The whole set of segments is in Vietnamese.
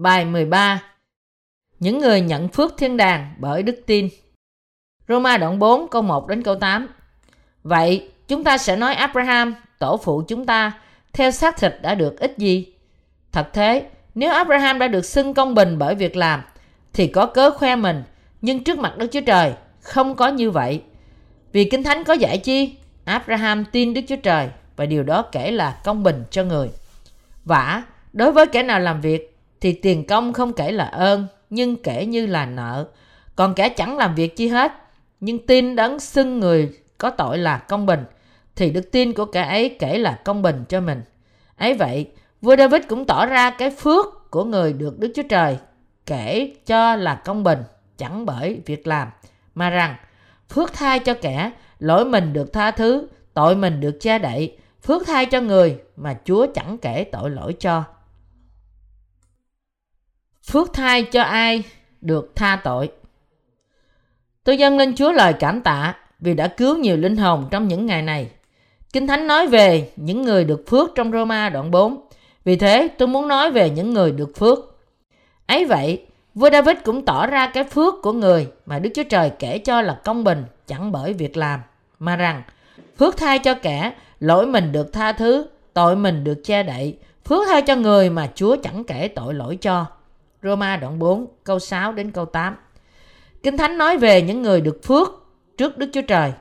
Bài 13 Những người nhận phước thiên đàng bởi đức tin Roma đoạn 4 câu 1 đến câu 8 Vậy chúng ta sẽ nói Abraham, tổ phụ chúng ta, theo xác thịt đã được ít gì? Thật thế, nếu Abraham đã được xưng công bình bởi việc làm, thì có cớ khoe mình, nhưng trước mặt Đức Chúa Trời, không có như vậy. Vì Kinh Thánh có dạy chi? Abraham tin Đức Chúa Trời và điều đó kể là công bình cho người. Vả, đối với kẻ nào làm việc thì tiền công không kể là ơn, nhưng kể như là nợ. Còn kẻ chẳng làm việc chi hết, nhưng tin đấng xưng người có tội là công bình, thì đức tin của kẻ ấy kể là công bình cho mình. Ấy vậy, vua David cũng tỏ ra cái phước của người được Đức Chúa Trời kể cho là công bình, chẳng bởi việc làm, mà rằng phước thai cho kẻ, lỗi mình được tha thứ, tội mình được che đậy, phước thai cho người mà Chúa chẳng kể tội lỗi cho. Phước thai cho ai được tha tội. Tôi dâng lên Chúa lời cảm tạ vì đã cứu nhiều linh hồn trong những ngày này. Kinh Thánh nói về những người được phước trong Roma đoạn 4. Vì thế tôi muốn nói về những người được phước. Ấy vậy, vua David cũng tỏ ra cái phước của người mà Đức Chúa Trời kể cho là công bình chẳng bởi việc làm, mà rằng phước thai cho kẻ, lỗi mình được tha thứ, tội mình được che đậy, phước thai cho người mà Chúa chẳng kể tội lỗi cho. Roma đoạn 4 câu 6 đến câu 8. Kinh Thánh nói về những người được phước trước Đức Chúa Trời.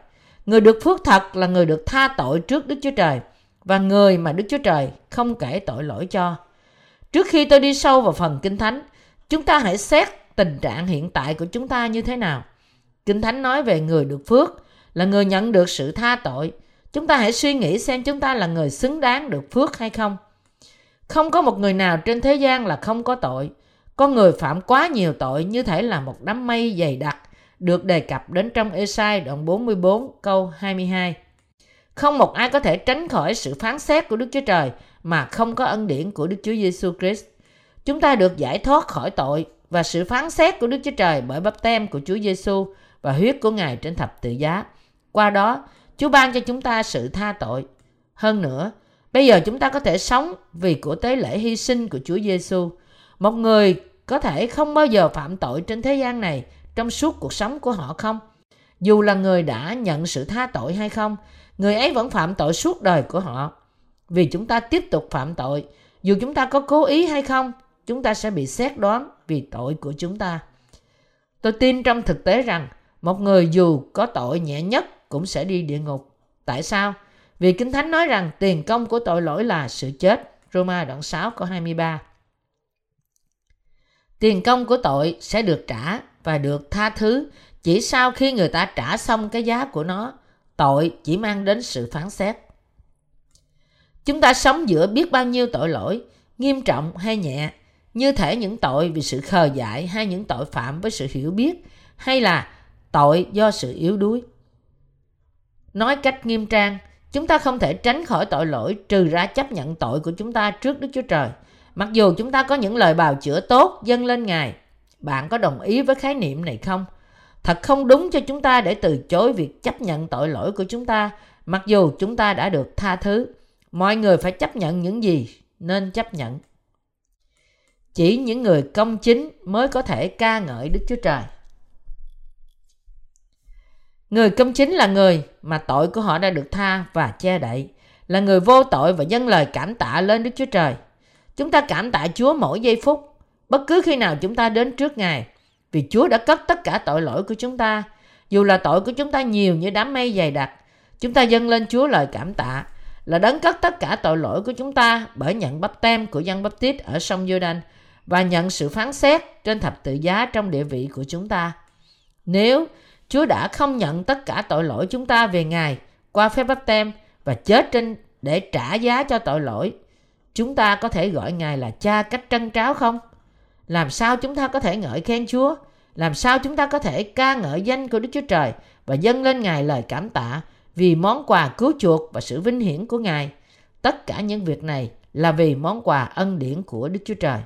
Người được phước thật là người được tha tội trước Đức Chúa Trời và người mà Đức Chúa Trời không kể tội lỗi cho. Trước khi tôi đi sâu vào phần Kinh Thánh, chúng ta hãy xét tình trạng hiện tại của chúng ta như thế nào. Kinh Thánh nói về người được phước là người nhận được sự tha tội. Chúng ta hãy suy nghĩ xem chúng ta là người xứng đáng được phước hay không. Không có một người nào trên thế gian là không có tội. Con người phạm quá nhiều tội như thể là một đám mây dày đặc được đề cập đến trong Esai đoạn 44 câu 22. Không một ai có thể tránh khỏi sự phán xét của Đức Chúa Trời mà không có ân điển của Đức Chúa Giêsu Christ. Chúng ta được giải thoát khỏi tội và sự phán xét của Đức Chúa Trời bởi bắp tem của Chúa Giêsu và huyết của Ngài trên thập tự giá. Qua đó, Chúa ban cho chúng ta sự tha tội. Hơn nữa, bây giờ chúng ta có thể sống vì của tế lễ hy sinh của Chúa Giêsu. Một người có thể không bao giờ phạm tội trên thế gian này trong suốt cuộc sống của họ không? Dù là người đã nhận sự tha tội hay không, người ấy vẫn phạm tội suốt đời của họ. Vì chúng ta tiếp tục phạm tội, dù chúng ta có cố ý hay không, chúng ta sẽ bị xét đoán vì tội của chúng ta. Tôi tin trong thực tế rằng một người dù có tội nhẹ nhất cũng sẽ đi địa ngục. Tại sao? Vì Kinh Thánh nói rằng tiền công của tội lỗi là sự chết. Roma đoạn 6 câu 23 Tiền công của tội sẽ được trả và được tha thứ chỉ sau khi người ta trả xong cái giá của nó. Tội chỉ mang đến sự phán xét. Chúng ta sống giữa biết bao nhiêu tội lỗi, nghiêm trọng hay nhẹ, như thể những tội vì sự khờ dại hay những tội phạm với sự hiểu biết, hay là tội do sự yếu đuối. Nói cách nghiêm trang, chúng ta không thể tránh khỏi tội lỗi trừ ra chấp nhận tội của chúng ta trước Đức Chúa Trời. Mặc dù chúng ta có những lời bào chữa tốt dâng lên Ngài, bạn có đồng ý với khái niệm này không? Thật không đúng cho chúng ta để từ chối việc chấp nhận tội lỗi của chúng ta, mặc dù chúng ta đã được tha thứ. Mọi người phải chấp nhận những gì nên chấp nhận. Chỉ những người công chính mới có thể ca ngợi Đức Chúa Trời. Người công chính là người mà tội của họ đã được tha và che đậy, là người vô tội và dâng lời cảm tạ lên Đức Chúa Trời. Chúng ta cảm tạ Chúa mỗi giây phút, bất cứ khi nào chúng ta đến trước Ngài, vì Chúa đã cất tất cả tội lỗi của chúng ta. Dù là tội của chúng ta nhiều như đám mây dày đặc, chúng ta dâng lên Chúa lời cảm tạ, là đấng cất tất cả tội lỗi của chúng ta bởi nhận bắp tem của dân bắp tít ở sông Giô-đanh và nhận sự phán xét trên thập tự giá trong địa vị của chúng ta. Nếu Chúa đã không nhận tất cả tội lỗi chúng ta về Ngài qua phép bắp tem và chết trên để trả giá cho tội lỗi, chúng ta có thể gọi Ngài là cha cách trân tráo không? Làm sao chúng ta có thể ngợi khen Chúa? Làm sao chúng ta có thể ca ngợi danh của Đức Chúa Trời và dâng lên Ngài lời cảm tạ vì món quà cứu chuộc và sự vinh hiển của Ngài? Tất cả những việc này là vì món quà ân điển của Đức Chúa Trời.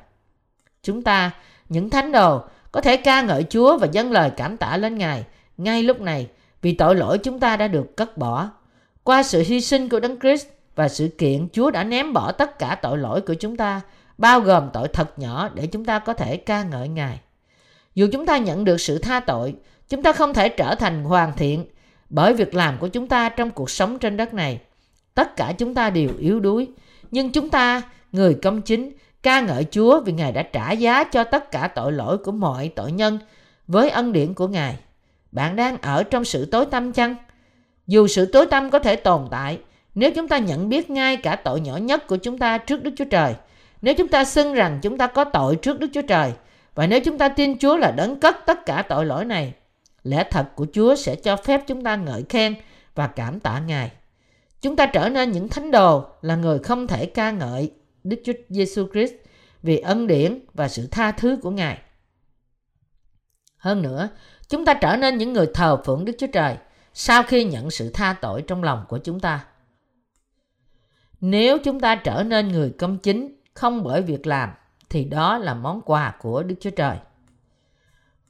Chúng ta, những thánh đồ, có thể ca ngợi Chúa và dâng lời cảm tạ lên Ngài ngay lúc này vì tội lỗi chúng ta đã được cất bỏ. Qua sự hy sinh của Đấng Christ và sự kiện Chúa đã ném bỏ tất cả tội lỗi của chúng ta bao gồm tội thật nhỏ để chúng ta có thể ca ngợi Ngài. Dù chúng ta nhận được sự tha tội, chúng ta không thể trở thành hoàn thiện bởi việc làm của chúng ta trong cuộc sống trên đất này. Tất cả chúng ta đều yếu đuối, nhưng chúng ta, người công chính, ca ngợi Chúa vì Ngài đã trả giá cho tất cả tội lỗi của mọi tội nhân với ân điển của Ngài. Bạn đang ở trong sự tối tăm chăng? Dù sự tối tăm có thể tồn tại, nếu chúng ta nhận biết ngay cả tội nhỏ nhất của chúng ta trước Đức Chúa Trời, nếu chúng ta xưng rằng chúng ta có tội trước Đức Chúa Trời, và nếu chúng ta tin Chúa là đấng cất tất cả tội lỗi này, lẽ thật của Chúa sẽ cho phép chúng ta ngợi khen và cảm tạ Ngài. Chúng ta trở nên những thánh đồ là người không thể ca ngợi Đức Chúa Giêsu Christ vì ân điển và sự tha thứ của Ngài. Hơn nữa, chúng ta trở nên những người thờ phượng Đức Chúa Trời sau khi nhận sự tha tội trong lòng của chúng ta. Nếu chúng ta trở nên người công chính không bởi việc làm thì đó là món quà của Đức Chúa Trời.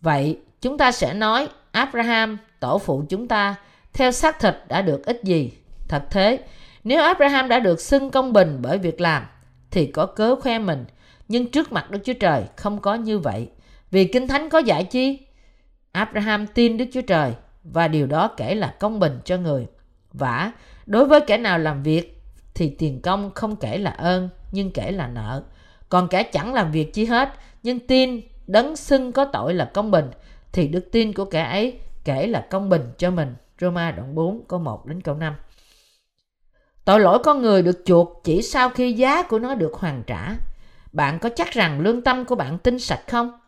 Vậy chúng ta sẽ nói Abraham, tổ phụ chúng ta, theo xác thịt đã được ít gì? Thật thế, nếu Abraham đã được xưng công bình bởi việc làm, thì có cớ khoe mình. Nhưng trước mặt Đức Chúa Trời không có như vậy. Vì Kinh Thánh có dạy chi? Abraham tin Đức Chúa Trời và điều đó kể là công bình cho người. Vả, đối với kẻ nào làm việc thì tiền công không kể là ơn, nhưng kể là nợ. Còn kẻ chẳng làm việc chi hết, nhưng tin đấng xưng có tội là công bình, thì đức tin của kẻ ấy kể là công bình cho mình. Roma đoạn 4 câu 1 đến câu 5. Tội lỗi con người được chuộc chỉ sau khi giá của nó được hoàn trả. Bạn có chắc rằng lương tâm của bạn tinh sạch không?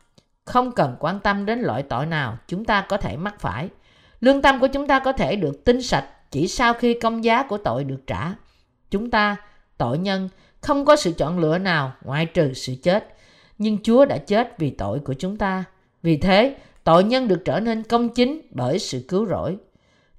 Không cần quan tâm đến loại tội nào chúng ta có thể mắc phải. Lương tâm của chúng ta có thể được tinh sạch chỉ sau khi công giá của tội được trả. Chúng ta, tội nhân, không có sự chọn lựa nào ngoại trừ sự chết. Nhưng Chúa đã chết vì tội của chúng ta. Vì thế, tội nhân được trở nên công chính bởi sự cứu rỗi.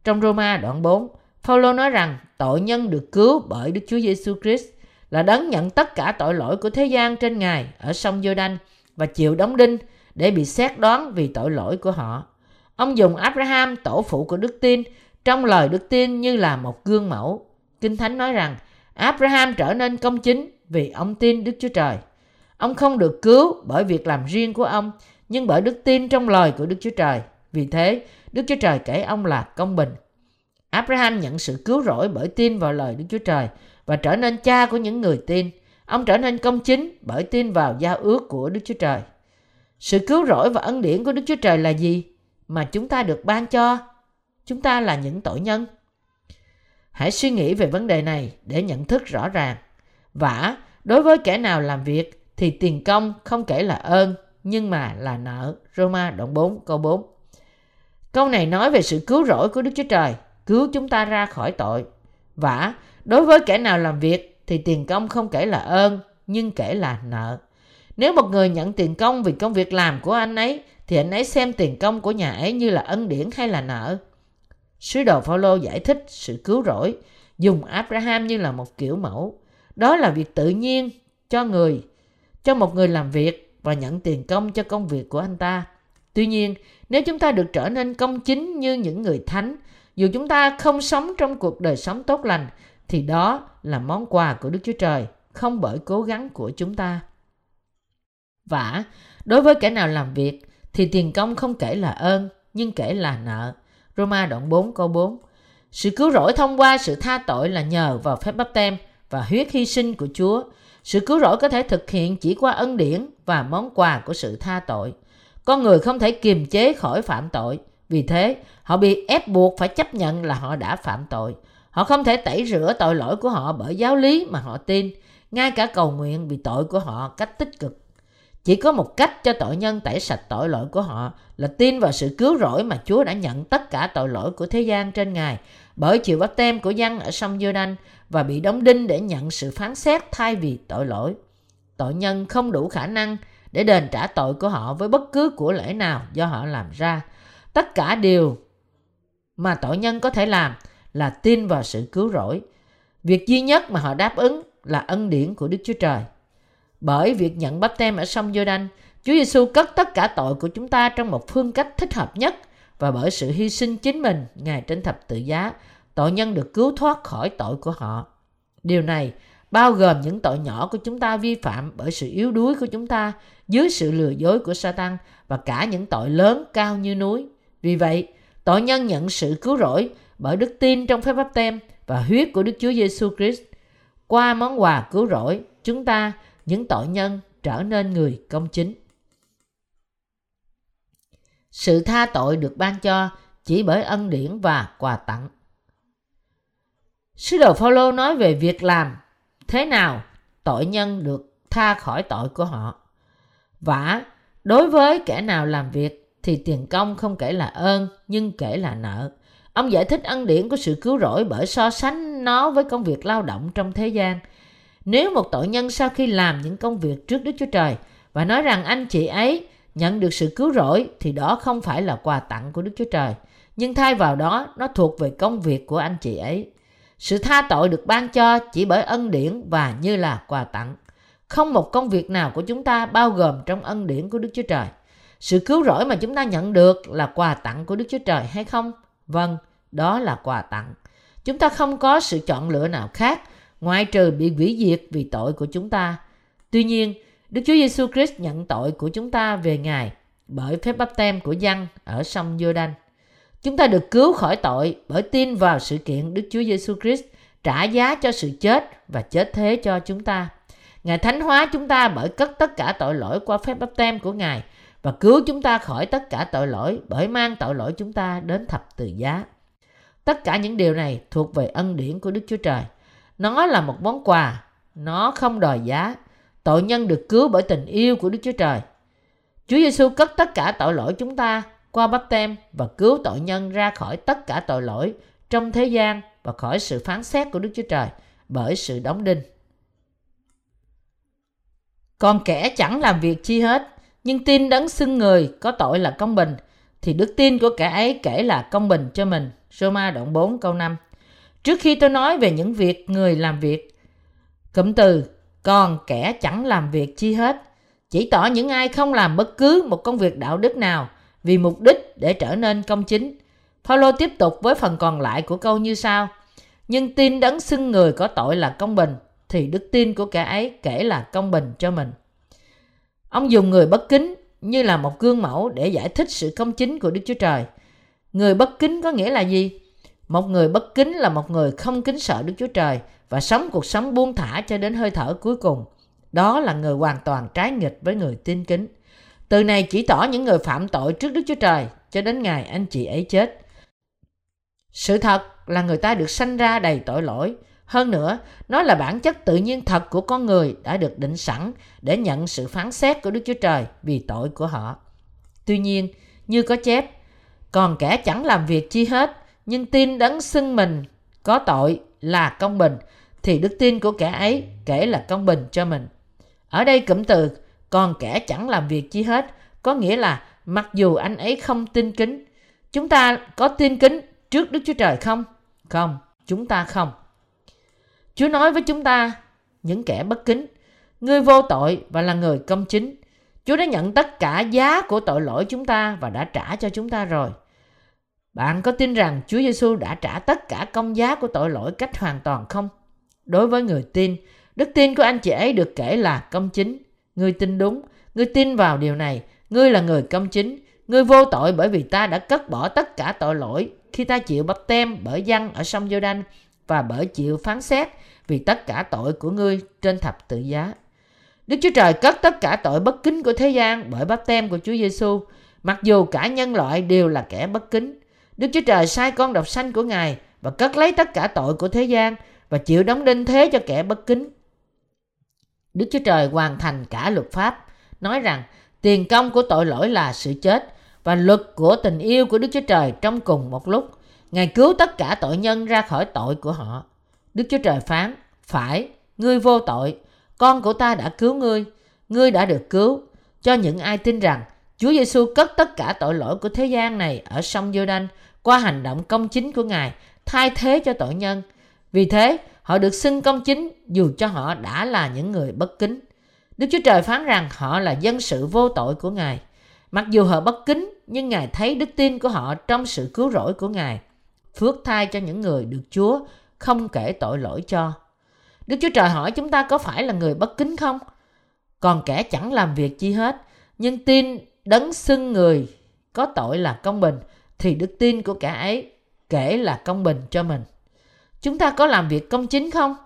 Trong Roma đoạn 4, Phaolô nói rằng tội nhân được cứu bởi Đức Chúa Giêsu Christ là đấng nhận tất cả tội lỗi của thế gian trên Ngài ở sông Giô-đanh và chịu đóng đinh để bị xét đoán vì tội lỗi của họ. Ông dùng Abraham, tổ phụ của đức tin, trong lời đức tin như là một gương mẫu. Kinh Thánh nói rằng Abraham trở nên công chính vì ông tin Đức Chúa Trời. Ông không được cứu bởi việc làm riêng của ông, nhưng bởi đức tin trong lời của Đức Chúa Trời. Vì thế, Đức Chúa Trời kể ông là công bình. Abraham nhận sự cứu rỗi bởi tin vào lời Đức Chúa Trời và trở nên cha của những người tin. Ông trở nên công chính bởi tin vào giao ước của Đức Chúa Trời. Sự cứu rỗi và ân điển của Đức Chúa Trời là gì mà chúng ta được ban cho? Chúng ta là những tội nhân. Hãy suy nghĩ về vấn đề này để nhận thức rõ ràng. Vả, đối với kẻ nào làm việc thì tiền công không kể là ơn nhưng mà là nợ. Roma đoạn 4 câu 4. Câu này nói về sự cứu rỗi của Đức Chúa Trời, cứu chúng ta ra khỏi tội. Vả, đối với kẻ nào làm việc thì tiền công không kể là ơn nhưng kể là nợ. Nếu một người nhận tiền công vì công việc làm của anh ấy thì anh ấy xem tiền công của nhà ấy như là ân điển hay là nợ. Sứ đồ Phaolô giải thích sự cứu rỗi, dùng Abraham như là một kiểu mẫu. Đó là việc tự nhiên cho người, cho một người làm việc và nhận tiền công cho công việc của anh ta. Tuy nhiên, nếu chúng ta được trở nên công chính như những người thánh, dù chúng ta không sống trong cuộc đời sống tốt lành, thì đó là món quà của Đức Chúa Trời, không bởi cố gắng của chúng ta. Vả, đối với kẻ nào làm việc thì tiền công không kể là ơn, nhưng kể là nợ. Roma đoạn 4 câu 4 Sự cứu rỗi thông qua sự tha tội là nhờ vào phép bắp tem và huyết hy sinh của Chúa. Sự cứu rỗi có thể thực hiện chỉ qua ân điển và món quà của sự tha tội. Con người không thể kiềm chế khỏi phạm tội. Vì thế, họ bị ép buộc phải chấp nhận là họ đã phạm tội. Họ không thể tẩy rửa tội lỗi của họ bởi giáo lý mà họ tin, ngay cả cầu nguyện vì tội của họ cách tích cực. Chỉ có một cách cho tội nhân tẩy sạch tội lỗi của họ là tin vào sự cứu rỗi mà Chúa đã nhận tất cả tội lỗi của thế gian trên Ngài bởi chịu bắt tem của dân ở sông giô đanh và bị đóng đinh để nhận sự phán xét thay vì tội lỗi. Tội nhân không đủ khả năng để đền trả tội của họ với bất cứ của lễ nào do họ làm ra. Tất cả điều mà tội nhân có thể làm là tin vào sự cứu rỗi. Việc duy nhất mà họ đáp ứng là ân điển của Đức Chúa Trời. Bởi việc nhận bắp tem ở sông Giô-đanh, Chúa Giêsu cất tất cả tội của chúng ta trong một phương cách thích hợp nhất và bởi sự hy sinh chính mình Ngài trên thập tự giá, tội nhân được cứu thoát khỏi tội của họ. Điều này bao gồm những tội nhỏ của chúng ta vi phạm bởi sự yếu đuối của chúng ta dưới sự lừa dối của Satan và cả những tội lớn cao như núi. Vì vậy, tội nhân nhận sự cứu rỗi bởi đức tin trong phép báp tem và huyết của Đức Chúa Giêsu Christ. Qua món quà cứu rỗi, chúng ta, những tội nhân, trở nên người công chính. Sự tha tội được ban cho chỉ bởi ân điển và quà tặng. Sứ đồ Phaolô nói về việc làm thế nào tội nhân được tha khỏi tội của họ. Và đối với kẻ nào làm việc thì tiền công không kể là ơn nhưng kể là nợ. Ông giải thích ân điển của sự cứu rỗi bởi so sánh nó với công việc lao động trong thế gian. Nếu một tội nhân sau khi làm những công việc trước Đức Chúa Trời và nói rằng anh chị ấy nhận được sự cứu rỗi thì đó không phải là quà tặng của Đức Chúa Trời. Nhưng thay vào đó, nó thuộc về công việc của anh chị ấy. Sự tha tội được ban cho chỉ bởi ân điển và như là quà tặng. Không một công việc nào của chúng ta bao gồm trong ân điển của Đức Chúa Trời. Sự cứu rỗi mà chúng ta nhận được là quà tặng của Đức Chúa Trời hay không? Vâng, đó là quà tặng. Chúng ta không có sự chọn lựa nào khác ngoại trừ bị hủy diệt vì tội của chúng ta. Tuy nhiên, Đức Chúa Giêsu Christ nhận tội của chúng ta về Ngài bởi phép báp tem của dân ở sông Giô-đanh. Chúng ta được cứu khỏi tội bởi tin vào sự kiện Đức Chúa Giêsu Christ trả giá cho sự chết và chết thế cho chúng ta. Ngài thánh hóa chúng ta bởi cất tất cả tội lỗi qua phép báp tem của Ngài và cứu chúng ta khỏi tất cả tội lỗi bởi mang tội lỗi chúng ta đến thập tự giá. Tất cả những điều này thuộc về ân điển của Đức Chúa Trời. Nó là một món quà, nó không đòi giá. Tội nhân được cứu bởi tình yêu của Đức Chúa Trời. Chúa Giêsu cất tất cả tội lỗi chúng ta qua bắp tem và cứu tội nhân ra khỏi tất cả tội lỗi trong thế gian và khỏi sự phán xét của Đức Chúa Trời bởi sự đóng đinh. Còn kẻ chẳng làm việc chi hết, nhưng tin đấng xưng người có tội là công bình, thì đức tin của kẻ ấy kể là công bình cho mình. Roma đoạn 4 câu 5 Trước khi tôi nói về những việc người làm việc, cụm từ còn kẻ chẳng làm việc chi hết, chỉ tỏ những ai không làm bất cứ một công việc đạo đức nào vì mục đích để trở nên công chính. Paulo tiếp tục với phần còn lại của câu như sau. Nhưng tin đấng xưng người có tội là công bình, thì đức tin của kẻ ấy kể là công bình cho mình. Ông dùng người bất kính như là một gương mẫu để giải thích sự công chính của Đức Chúa Trời. Người bất kính có nghĩa là gì? Một người bất kính là một người không kính sợ Đức Chúa Trời và sống cuộc sống buông thả cho đến hơi thở cuối cùng. Đó là người hoàn toàn trái nghịch với người tin kính. Từ này chỉ tỏ những người phạm tội trước Đức Chúa Trời cho đến ngày anh chị ấy chết. Sự thật là người ta được sanh ra đầy tội lỗi. Hơn nữa, nó là bản chất tự nhiên thật của con người đã được định sẵn để nhận sự phán xét của Đức Chúa Trời vì tội của họ. Tuy nhiên, như có chép, còn kẻ chẳng làm việc chi hết, nhưng tin đấng xưng mình có tội là công bình, thì đức tin của kẻ ấy kể là công bình cho mình. Ở đây cụm từ còn kẻ chẳng làm việc chi hết có nghĩa là mặc dù anh ấy không tin kính chúng ta có tin kính trước đức chúa trời không? Không chúng ta không. Chúa nói với chúng ta những kẻ bất kính người vô tội và là người công chính. Chúa đã nhận tất cả giá của tội lỗi chúng ta và đã trả cho chúng ta rồi bạn có tin rằng Chúa Giêsu đã trả tất cả công giá của tội lỗi cách hoàn toàn không? Đối với người tin, đức tin của anh chị ấy được kể là công chính. Ngươi tin đúng, ngươi tin vào điều này, ngươi là người công chính, ngươi vô tội bởi vì ta đã cất bỏ tất cả tội lỗi khi ta chịu bắp tem bởi dân ở sông giô đanh và bởi chịu phán xét vì tất cả tội của ngươi trên thập tự giá. Đức Chúa Trời cất tất cả tội bất kính của thế gian bởi bắp tem của Chúa Giêsu, mặc dù cả nhân loại đều là kẻ bất kính. Đức Chúa Trời sai con độc sanh của Ngài và cất lấy tất cả tội của thế gian và chịu đóng đinh thế cho kẻ bất kính. Đức Chúa Trời hoàn thành cả luật pháp, nói rằng tiền công của tội lỗi là sự chết và luật của tình yêu của Đức Chúa Trời trong cùng một lúc. Ngài cứu tất cả tội nhân ra khỏi tội của họ. Đức Chúa Trời phán, phải, ngươi vô tội, con của ta đã cứu ngươi, ngươi đã được cứu. Cho những ai tin rằng Chúa Giêsu cất tất cả tội lỗi của thế gian này ở sông giô đanh qua hành động công chính của Ngài thay thế cho tội nhân. Vì thế, Họ được xưng công chính dù cho họ đã là những người bất kính. Đức Chúa Trời phán rằng họ là dân sự vô tội của Ngài. Mặc dù họ bất kính, nhưng Ngài thấy đức tin của họ trong sự cứu rỗi của Ngài. Phước thai cho những người được Chúa không kể tội lỗi cho. Đức Chúa Trời hỏi chúng ta có phải là người bất kính không? Còn kẻ chẳng làm việc chi hết, nhưng tin đấng xưng người có tội là công bình, thì đức tin của cả ấy kể là công bình cho mình. Chúng ta có làm việc công chính không?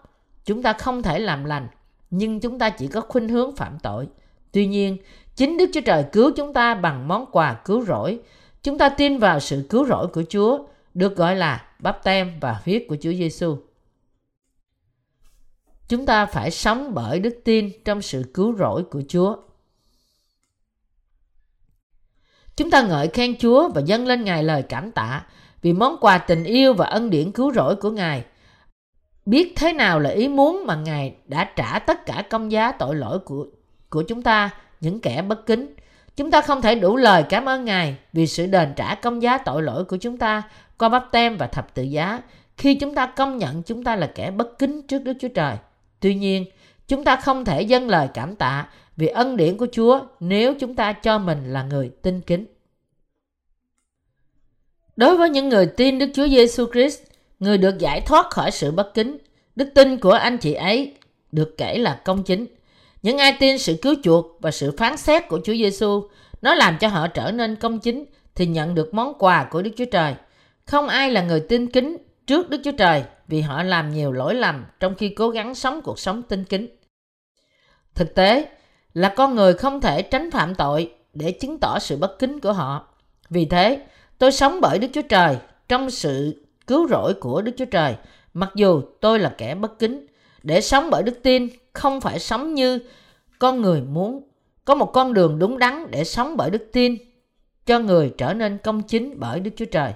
Chúng ta không thể làm lành, nhưng chúng ta chỉ có khuynh hướng phạm tội. Tuy nhiên, chính Đức Chúa Trời cứu chúng ta bằng món quà cứu rỗi. Chúng ta tin vào sự cứu rỗi của Chúa, được gọi là bắp tem và huyết của Chúa Giêsu. Chúng ta phải sống bởi đức tin trong sự cứu rỗi của Chúa. Chúng ta ngợi khen Chúa và dâng lên Ngài lời cảm tạ vì món quà tình yêu và ân điển cứu rỗi của Ngài. Biết thế nào là ý muốn mà Ngài đã trả tất cả công giá tội lỗi của của chúng ta, những kẻ bất kính. Chúng ta không thể đủ lời cảm ơn Ngài vì sự đền trả công giá tội lỗi của chúng ta qua bắp tem và thập tự giá khi chúng ta công nhận chúng ta là kẻ bất kính trước Đức Chúa Trời. Tuy nhiên, chúng ta không thể dâng lời cảm tạ vì ân điển của Chúa nếu chúng ta cho mình là người tin kính. Đối với những người tin Đức Chúa Giêsu Christ, người được giải thoát khỏi sự bất kính, đức tin của anh chị ấy được kể là công chính. Những ai tin sự cứu chuộc và sự phán xét của Chúa Giêsu, nó làm cho họ trở nên công chính thì nhận được món quà của Đức Chúa Trời. Không ai là người tin kính trước Đức Chúa Trời vì họ làm nhiều lỗi lầm trong khi cố gắng sống cuộc sống tin kính. Thực tế là con người không thể tránh phạm tội để chứng tỏ sự bất kính của họ. Vì thế, tôi sống bởi Đức Chúa Trời trong sự cứu rỗi của Đức Chúa Trời, mặc dù tôi là kẻ bất kính. Để sống bởi đức tin, không phải sống như con người muốn. Có một con đường đúng đắn để sống bởi đức tin, cho người trở nên công chính bởi Đức Chúa Trời.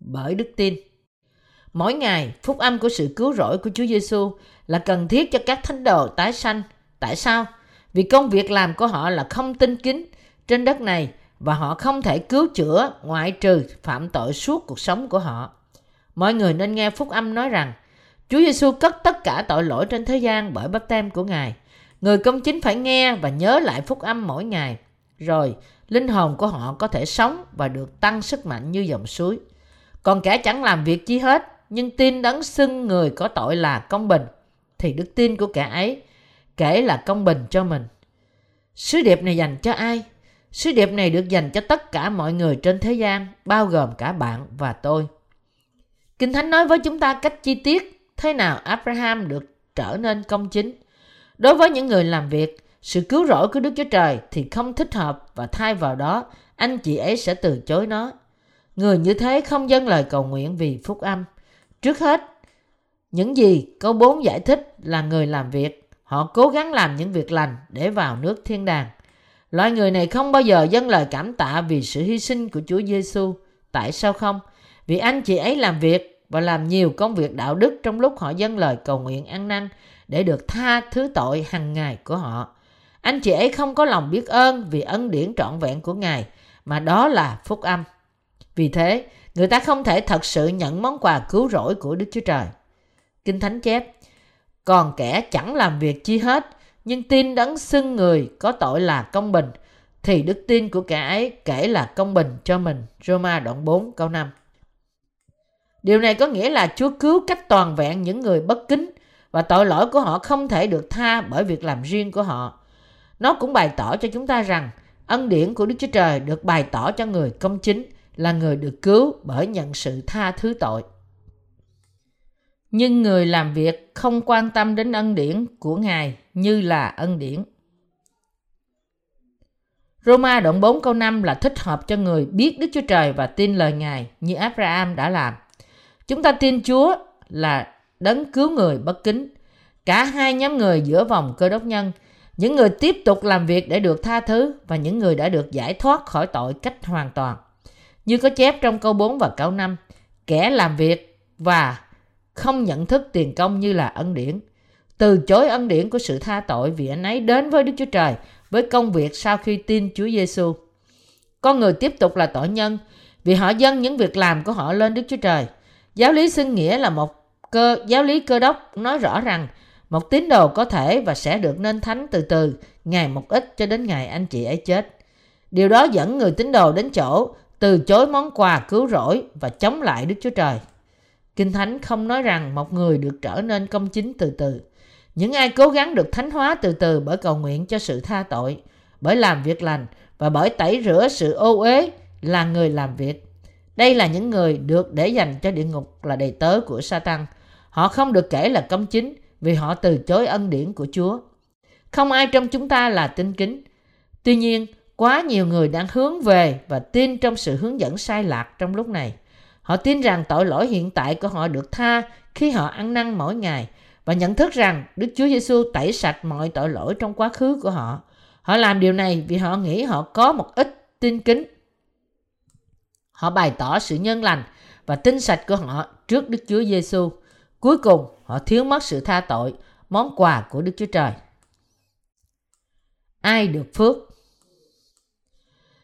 Bởi đức tin. Mỗi ngày, phúc âm của sự cứu rỗi của Chúa Giêsu là cần thiết cho các thánh đồ tái sanh. Tại sao? Vì công việc làm của họ là không tinh kính trên đất này và họ không thể cứu chữa ngoại trừ phạm tội suốt cuộc sống của họ. Mọi người nên nghe phúc âm nói rằng Chúa Giêsu cất tất cả tội lỗi trên thế gian bởi bắp tem của Ngài. Người công chính phải nghe và nhớ lại phúc âm mỗi ngày. Rồi, linh hồn của họ có thể sống và được tăng sức mạnh như dòng suối. Còn kẻ chẳng làm việc chi hết, nhưng tin đấng xưng người có tội là công bình, thì đức tin của kẻ ấy kể là công bình cho mình. Sứ điệp này dành cho ai? Sứ điệp này được dành cho tất cả mọi người trên thế gian, bao gồm cả bạn và tôi. Kinh Thánh nói với chúng ta cách chi tiết thế nào Abraham được trở nên công chính. Đối với những người làm việc, sự cứu rỗi của Đức Chúa Trời thì không thích hợp và thay vào đó, anh chị ấy sẽ từ chối nó. Người như thế không dâng lời cầu nguyện vì phúc âm. Trước hết, những gì câu 4 giải thích là người làm việc. Họ cố gắng làm những việc lành để vào nước thiên đàng. Loại người này không bao giờ dâng lời cảm tạ vì sự hy sinh của Chúa Giêsu. Tại sao không? Vì anh chị ấy làm việc và làm nhiều công việc đạo đức trong lúc họ dâng lời cầu nguyện ăn năn để được tha thứ tội hàng ngày của họ. Anh chị ấy không có lòng biết ơn vì ân điển trọn vẹn của Ngài, mà đó là phúc âm. Vì thế, người ta không thể thật sự nhận món quà cứu rỗi của Đức Chúa Trời. Kinh Thánh chép, còn kẻ chẳng làm việc chi hết, nhưng tin đấng xưng người có tội là công bình, thì đức tin của kẻ ấy kể là công bình cho mình. Roma đoạn 4 câu 5 Điều này có nghĩa là Chúa cứu cách toàn vẹn những người bất kính và tội lỗi của họ không thể được tha bởi việc làm riêng của họ. Nó cũng bày tỏ cho chúng ta rằng ân điển của Đức Chúa Trời được bày tỏ cho người công chính là người được cứu bởi nhận sự tha thứ tội. Nhưng người làm việc không quan tâm đến ân điển của Ngài như là ân điển. Roma đoạn 4 câu 5 là thích hợp cho người biết Đức Chúa Trời và tin lời Ngài như Abraham đã làm. Chúng ta tin Chúa là đấng cứu người bất kính. Cả hai nhóm người giữa vòng cơ đốc nhân, những người tiếp tục làm việc để được tha thứ và những người đã được giải thoát khỏi tội cách hoàn toàn. Như có chép trong câu 4 và câu 5, kẻ làm việc và không nhận thức tiền công như là ân điển. Từ chối ân điển của sự tha tội vì anh ấy đến với Đức Chúa Trời với công việc sau khi tin Chúa Giêsu. Con người tiếp tục là tội nhân vì họ dâng những việc làm của họ lên Đức Chúa Trời. Giáo lý xưng nghĩa là một cơ giáo lý cơ đốc nói rõ rằng một tín đồ có thể và sẽ được nên thánh từ từ, ngày một ít cho đến ngày anh chị ấy chết. Điều đó dẫn người tín đồ đến chỗ từ chối món quà cứu rỗi và chống lại Đức Chúa Trời. Kinh Thánh không nói rằng một người được trở nên công chính từ từ. Những ai cố gắng được thánh hóa từ từ bởi cầu nguyện cho sự tha tội, bởi làm việc lành và bởi tẩy rửa sự ô uế là người làm việc. Đây là những người được để dành cho địa ngục là đầy tớ của Satan. Họ không được kể là công chính vì họ từ chối ân điển của Chúa. Không ai trong chúng ta là tinh kính. Tuy nhiên, quá nhiều người đang hướng về và tin trong sự hướng dẫn sai lạc trong lúc này. Họ tin rằng tội lỗi hiện tại của họ được tha khi họ ăn năn mỗi ngày và nhận thức rằng Đức Chúa Giêsu tẩy sạch mọi tội lỗi trong quá khứ của họ. Họ làm điều này vì họ nghĩ họ có một ít tin kính. Họ bày tỏ sự nhân lành và tin sạch của họ trước Đức Chúa Giêsu. Cuối cùng, họ thiếu mất sự tha tội, món quà của Đức Chúa Trời. Ai được phước?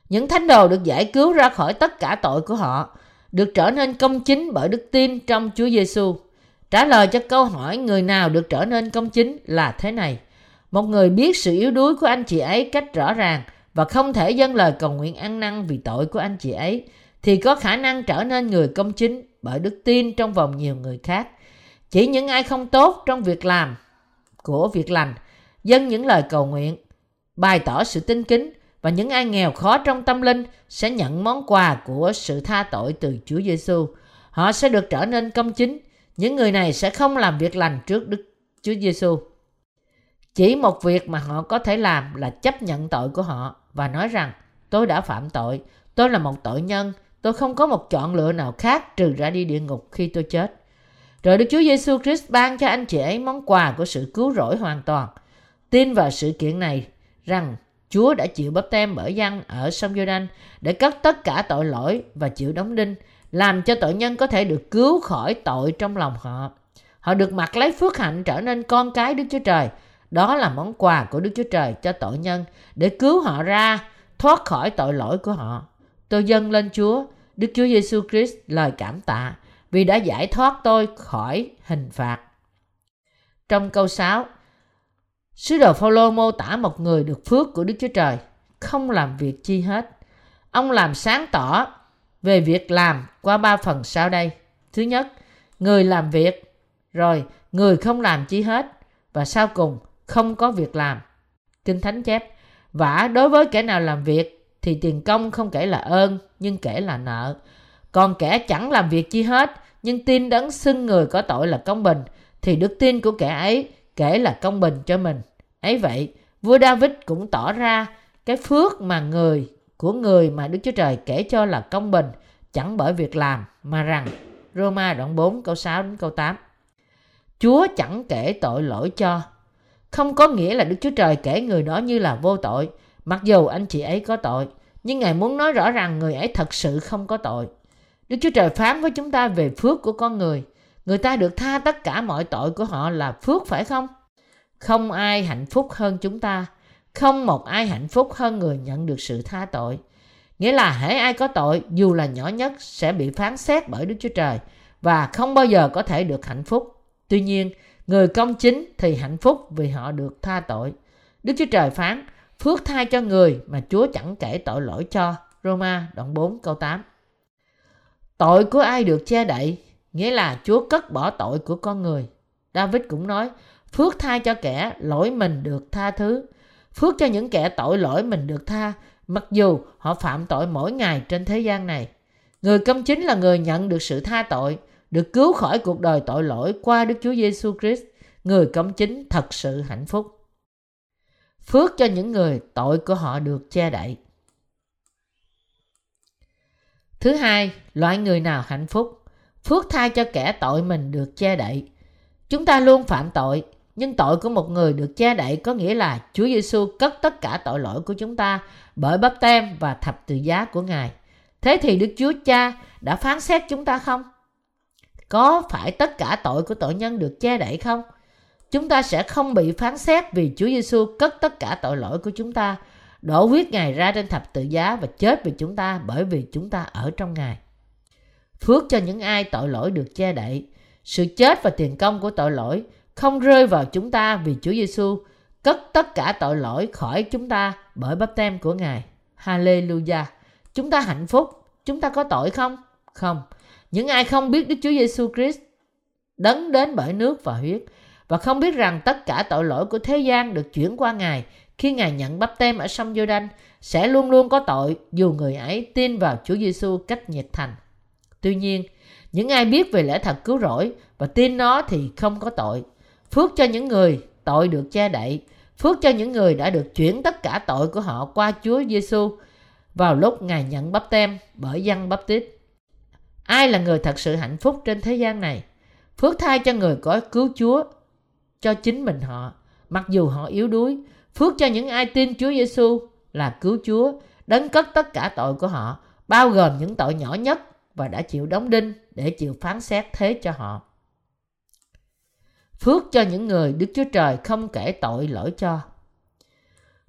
Những thánh đồ được giải cứu ra khỏi tất cả tội của họ, được trở nên công chính bởi đức tin trong Chúa Giêsu. Trả lời cho câu hỏi người nào được trở nên công chính là thế này. Một người biết sự yếu đuối của anh chị ấy cách rõ ràng và không thể dâng lời cầu nguyện ăn năn vì tội của anh chị ấy, thì có khả năng trở nên người công chính bởi đức tin trong vòng nhiều người khác. Chỉ những ai không tốt trong việc làm của việc lành, dâng những lời cầu nguyện, bày tỏ sự tinh kính và những ai nghèo khó trong tâm linh sẽ nhận món quà của sự tha tội từ Chúa Giêsu. Họ sẽ được trở nên công chính. Những người này sẽ không làm việc lành trước Đức Chúa Giêsu. Chỉ một việc mà họ có thể làm là chấp nhận tội của họ và nói rằng tôi đã phạm tội, tôi là một tội nhân, tôi không có một chọn lựa nào khác trừ ra đi địa ngục khi tôi chết. Rồi Đức Chúa Giêsu Christ ban cho anh chị ấy món quà của sự cứu rỗi hoàn toàn. Tin vào sự kiện này rằng Chúa đã chịu bắp tem bởi dân ở sông Giô-đanh để cất tất cả tội lỗi và chịu đóng đinh, làm cho tội nhân có thể được cứu khỏi tội trong lòng họ. Họ được mặc lấy phước hạnh trở nên con cái Đức Chúa Trời. Đó là món quà của Đức Chúa Trời cho tội nhân để cứu họ ra, thoát khỏi tội lỗi của họ. Tôi dâng lên Chúa, Đức Chúa Giêsu Christ lời cảm tạ vì đã giải thoát tôi khỏi hình phạt. Trong câu 6, Sứ đồ Phaolô mô tả một người được phước của Đức Chúa Trời, không làm việc chi hết. Ông làm sáng tỏ về việc làm qua ba phần sau đây. Thứ nhất, người làm việc, rồi người không làm chi hết, và sau cùng không có việc làm. Kinh Thánh chép, vả đối với kẻ nào làm việc thì tiền công không kể là ơn nhưng kể là nợ. Còn kẻ chẳng làm việc chi hết nhưng tin đấng xưng người có tội là công bình thì đức tin của kẻ ấy kể là công bình cho mình. Ấy vậy, vua David cũng tỏ ra cái phước mà người của người mà Đức Chúa Trời kể cho là công bình chẳng bởi việc làm mà rằng Roma đoạn 4 câu 6 đến câu 8. Chúa chẳng kể tội lỗi cho. Không có nghĩa là Đức Chúa Trời kể người đó như là vô tội, mặc dù anh chị ấy có tội. Nhưng Ngài muốn nói rõ rằng người ấy thật sự không có tội. Đức Chúa Trời phán với chúng ta về phước của con người. Người ta được tha tất cả mọi tội của họ là phước phải không? Không ai hạnh phúc hơn chúng ta. Không một ai hạnh phúc hơn người nhận được sự tha tội. Nghĩa là hễ ai có tội, dù là nhỏ nhất, sẽ bị phán xét bởi Đức Chúa Trời và không bao giờ có thể được hạnh phúc. Tuy nhiên, người công chính thì hạnh phúc vì họ được tha tội. Đức Chúa Trời phán, phước thai cho người mà Chúa chẳng kể tội lỗi cho. Roma đoạn 4 câu 8 Tội của ai được che đậy, nghĩa là Chúa cất bỏ tội của con người. David cũng nói, phước tha cho kẻ lỗi mình được tha thứ. Phước cho những kẻ tội lỗi mình được tha, mặc dù họ phạm tội mỗi ngày trên thế gian này. Người công chính là người nhận được sự tha tội, được cứu khỏi cuộc đời tội lỗi qua Đức Chúa Giêsu Christ. Người công chính thật sự hạnh phúc. Phước cho những người tội của họ được che đậy. Thứ hai, loại người nào hạnh phúc? Phước tha cho kẻ tội mình được che đậy. Chúng ta luôn phạm tội, nhưng tội của một người được che đậy có nghĩa là Chúa Giêsu cất tất cả tội lỗi của chúng ta bởi bắp tem và thập tự giá của Ngài. Thế thì Đức Chúa Cha đã phán xét chúng ta không? Có phải tất cả tội của tội nhân được che đậy không? Chúng ta sẽ không bị phán xét vì Chúa Giêsu cất tất cả tội lỗi của chúng ta, đổ huyết Ngài ra trên thập tự giá và chết vì chúng ta bởi vì chúng ta ở trong Ngài. Phước cho những ai tội lỗi được che đậy, sự chết và tiền công của tội lỗi không rơi vào chúng ta vì Chúa Giêsu cất tất cả tội lỗi khỏi chúng ta bởi bắp tem của Ngài. Hallelujah. Chúng ta hạnh phúc. Chúng ta có tội không? Không. Những ai không biết Đức Chúa Giêsu Christ đấng đến bởi nước và huyết và không biết rằng tất cả tội lỗi của thế gian được chuyển qua Ngài khi Ngài nhận bắp tem ở sông giô đanh sẽ luôn luôn có tội dù người ấy tin vào Chúa Giêsu cách nhiệt thành. Tuy nhiên, những ai biết về lẽ thật cứu rỗi và tin nó thì không có tội. Phước cho những người tội được che đậy, phước cho những người đã được chuyển tất cả tội của họ qua Chúa Giêsu vào lúc Ngài nhận bắp tem bởi dân bắp tít. Ai là người thật sự hạnh phúc trên thế gian này? Phước thai cho người có cứu Chúa cho chính mình họ, mặc dù họ yếu đuối. Phước cho những ai tin Chúa Giêsu là cứu Chúa, đấng cất tất cả tội của họ, bao gồm những tội nhỏ nhất và đã chịu đóng đinh để chịu phán xét thế cho họ. Phước cho những người Đức Chúa Trời không kể tội lỗi cho.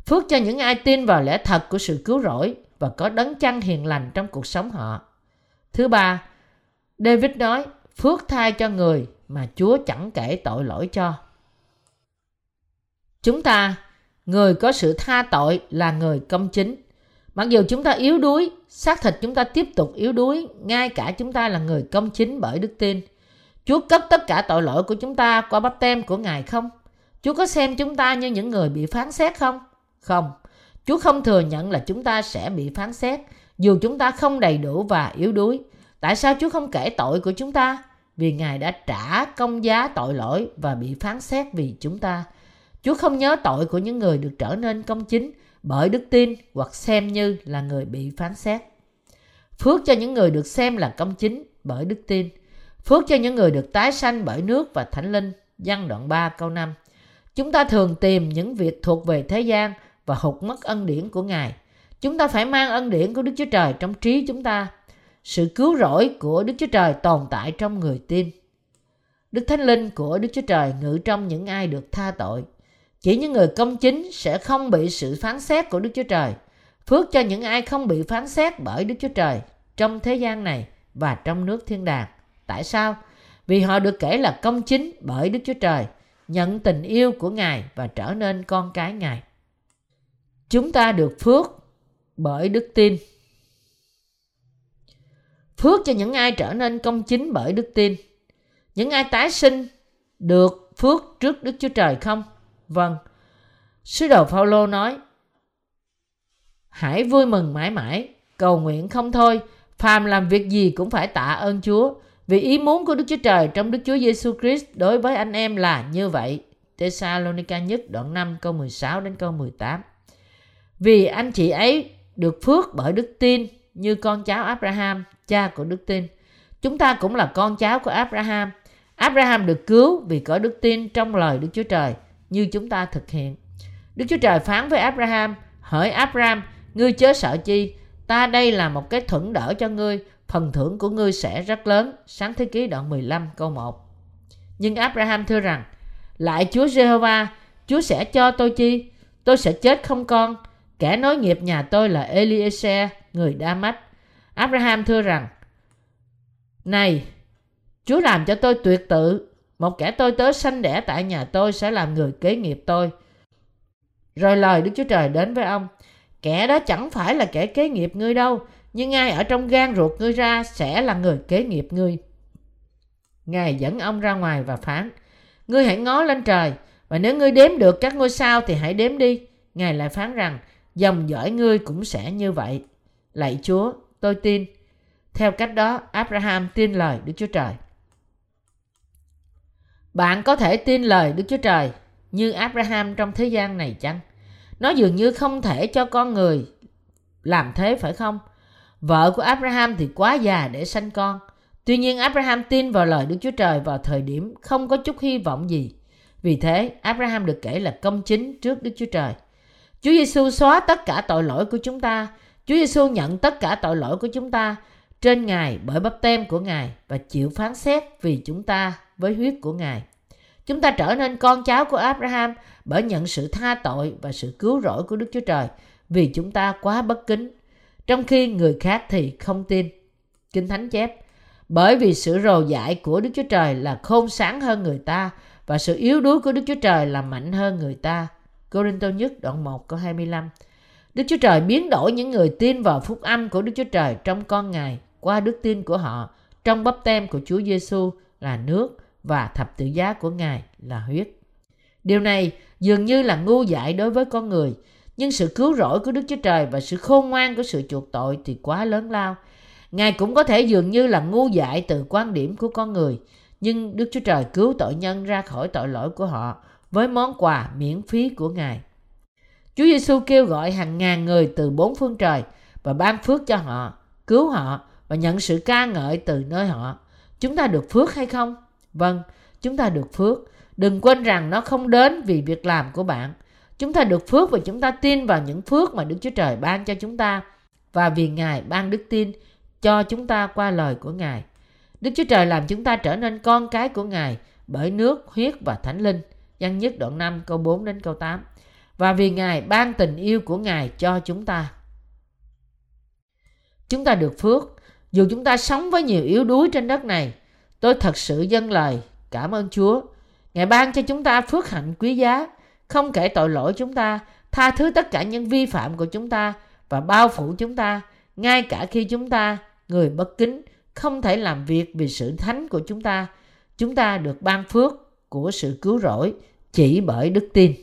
Phước cho những ai tin vào lẽ thật của sự cứu rỗi và có đấng chăn hiền lành trong cuộc sống họ. Thứ ba, David nói, phước thai cho người mà Chúa chẳng kể tội lỗi cho. Chúng ta, người có sự tha tội là người công chính. Mặc dù chúng ta yếu đuối, xác thịt chúng ta tiếp tục yếu đuối, ngay cả chúng ta là người công chính bởi đức tin. Chúa cất tất cả tội lỗi của chúng ta qua bắp tem của Ngài không? Chúa có xem chúng ta như những người bị phán xét không? Không. Chúa không thừa nhận là chúng ta sẽ bị phán xét, dù chúng ta không đầy đủ và yếu đuối. Tại sao Chúa không kể tội của chúng ta? Vì Ngài đã trả công giá tội lỗi và bị phán xét vì chúng ta. Chúa không nhớ tội của những người được trở nên công chính bởi đức tin hoặc xem như là người bị phán xét. Phước cho những người được xem là công chính bởi đức tin. Phước cho những người được tái sanh bởi nước và thánh linh. Văn đoạn 3 câu 5 Chúng ta thường tìm những việc thuộc về thế gian và hụt mất ân điển của Ngài. Chúng ta phải mang ân điển của Đức Chúa Trời trong trí chúng ta. Sự cứu rỗi của Đức Chúa Trời tồn tại trong người tin. Đức Thánh Linh của Đức Chúa Trời ngự trong những ai được tha tội. Chỉ những người công chính sẽ không bị sự phán xét của Đức Chúa Trời. Phước cho những ai không bị phán xét bởi Đức Chúa Trời trong thế gian này và trong nước thiên đàng. Tại sao? Vì họ được kể là công chính bởi Đức Chúa Trời, nhận tình yêu của Ngài và trở nên con cái Ngài. Chúng ta được phước bởi đức tin. Phước cho những ai trở nên công chính bởi đức tin. Những ai tái sinh được phước trước Đức Chúa Trời không? Vâng. Sứ đồ Phaolô nói: Hãy vui mừng mãi mãi, cầu nguyện không thôi, phàm làm việc gì cũng phải tạ ơn Chúa, vì ý muốn của Đức Chúa Trời trong Đức Chúa Giêsu Christ đối với anh em là như vậy. Thessalonica nhất đoạn 5 câu 16 đến câu 18. Vì anh chị ấy được phước bởi đức tin như con cháu Abraham, cha của đức tin. Chúng ta cũng là con cháu của Abraham. Abraham được cứu vì có đức tin trong lời Đức Chúa Trời như chúng ta thực hiện. Đức Chúa Trời phán với Abraham, hỡi Abraham, ngươi chớ sợ chi, ta đây là một cái thuận đỡ cho ngươi, phần thưởng của ngươi sẽ rất lớn. Sáng thế ký đoạn 15 câu 1. Nhưng Abraham thưa rằng, lại Chúa Jehovah, Chúa sẽ cho tôi chi? Tôi sẽ chết không con. Kẻ nối nghiệp nhà tôi là Eliezer, người Đa Mách. Abraham thưa rằng, Này, Chúa làm cho tôi tuyệt tự, một kẻ tôi tớ sanh đẻ tại nhà tôi sẽ làm người kế nghiệp tôi. Rồi lời Đức Chúa Trời đến với ông, kẻ đó chẳng phải là kẻ kế nghiệp ngươi đâu, nhưng ai ở trong gan ruột ngươi ra sẽ là người kế nghiệp ngươi. Ngài dẫn ông ra ngoài và phán, ngươi hãy ngó lên trời, và nếu ngươi đếm được các ngôi sao thì hãy đếm đi. Ngài lại phán rằng, dòng dõi ngươi cũng sẽ như vậy. Lạy Chúa, tôi tin. Theo cách đó, Abraham tin lời Đức Chúa Trời. Bạn có thể tin lời Đức Chúa Trời như Abraham trong thế gian này chăng? Nó dường như không thể cho con người làm thế phải không? Vợ của Abraham thì quá già để sanh con. Tuy nhiên Abraham tin vào lời Đức Chúa Trời vào thời điểm không có chút hy vọng gì. Vì thế, Abraham được kể là công chính trước Đức Chúa Trời. Chúa Giêsu xóa tất cả tội lỗi của chúng ta. Chúa Giêsu nhận tất cả tội lỗi của chúng ta trên Ngài bởi bắp tem của Ngài và chịu phán xét vì chúng ta với huyết của Ngài. Chúng ta trở nên con cháu của Abraham bởi nhận sự tha tội và sự cứu rỗi của Đức Chúa Trời vì chúng ta quá bất kính, trong khi người khác thì không tin. Kinh Thánh chép, bởi vì sự rồ dại của Đức Chúa Trời là khôn sáng hơn người ta và sự yếu đuối của Đức Chúa Trời là mạnh hơn người ta. Corinto nhất đoạn 1 câu 25 Đức Chúa Trời biến đổi những người tin vào phúc âm của Đức Chúa Trời trong con Ngài qua đức tin của họ trong bắp tem của Chúa Giêsu là nước và thập tự giá của Ngài là huyết. Điều này dường như là ngu dại đối với con người, nhưng sự cứu rỗi của Đức Chúa Trời và sự khôn ngoan của sự chuộc tội thì quá lớn lao. Ngài cũng có thể dường như là ngu dại từ quan điểm của con người, nhưng Đức Chúa Trời cứu tội nhân ra khỏi tội lỗi của họ với món quà miễn phí của Ngài. Chúa Giêsu kêu gọi hàng ngàn người từ bốn phương trời và ban phước cho họ, cứu họ và nhận sự ca ngợi từ nơi họ. Chúng ta được phước hay không? Vâng, chúng ta được phước. Đừng quên rằng nó không đến vì việc làm của bạn. Chúng ta được phước và chúng ta tin vào những phước mà Đức Chúa Trời ban cho chúng ta và vì Ngài ban đức tin cho chúng ta qua lời của Ngài. Đức Chúa Trời làm chúng ta trở nên con cái của Ngài bởi nước, huyết và thánh linh. Văn nhất đoạn 5 câu 4 đến câu 8. Và vì Ngài ban tình yêu của Ngài cho chúng ta. Chúng ta được phước. Dù chúng ta sống với nhiều yếu đuối trên đất này, tôi thật sự dâng lời cảm ơn Chúa. Ngài ban cho chúng ta phước hạnh quý giá, không kể tội lỗi chúng ta, tha thứ tất cả những vi phạm của chúng ta và bao phủ chúng ta, ngay cả khi chúng ta, người bất kính, không thể làm việc vì sự thánh của chúng ta. Chúng ta được ban phước của sự cứu rỗi chỉ bởi đức tin.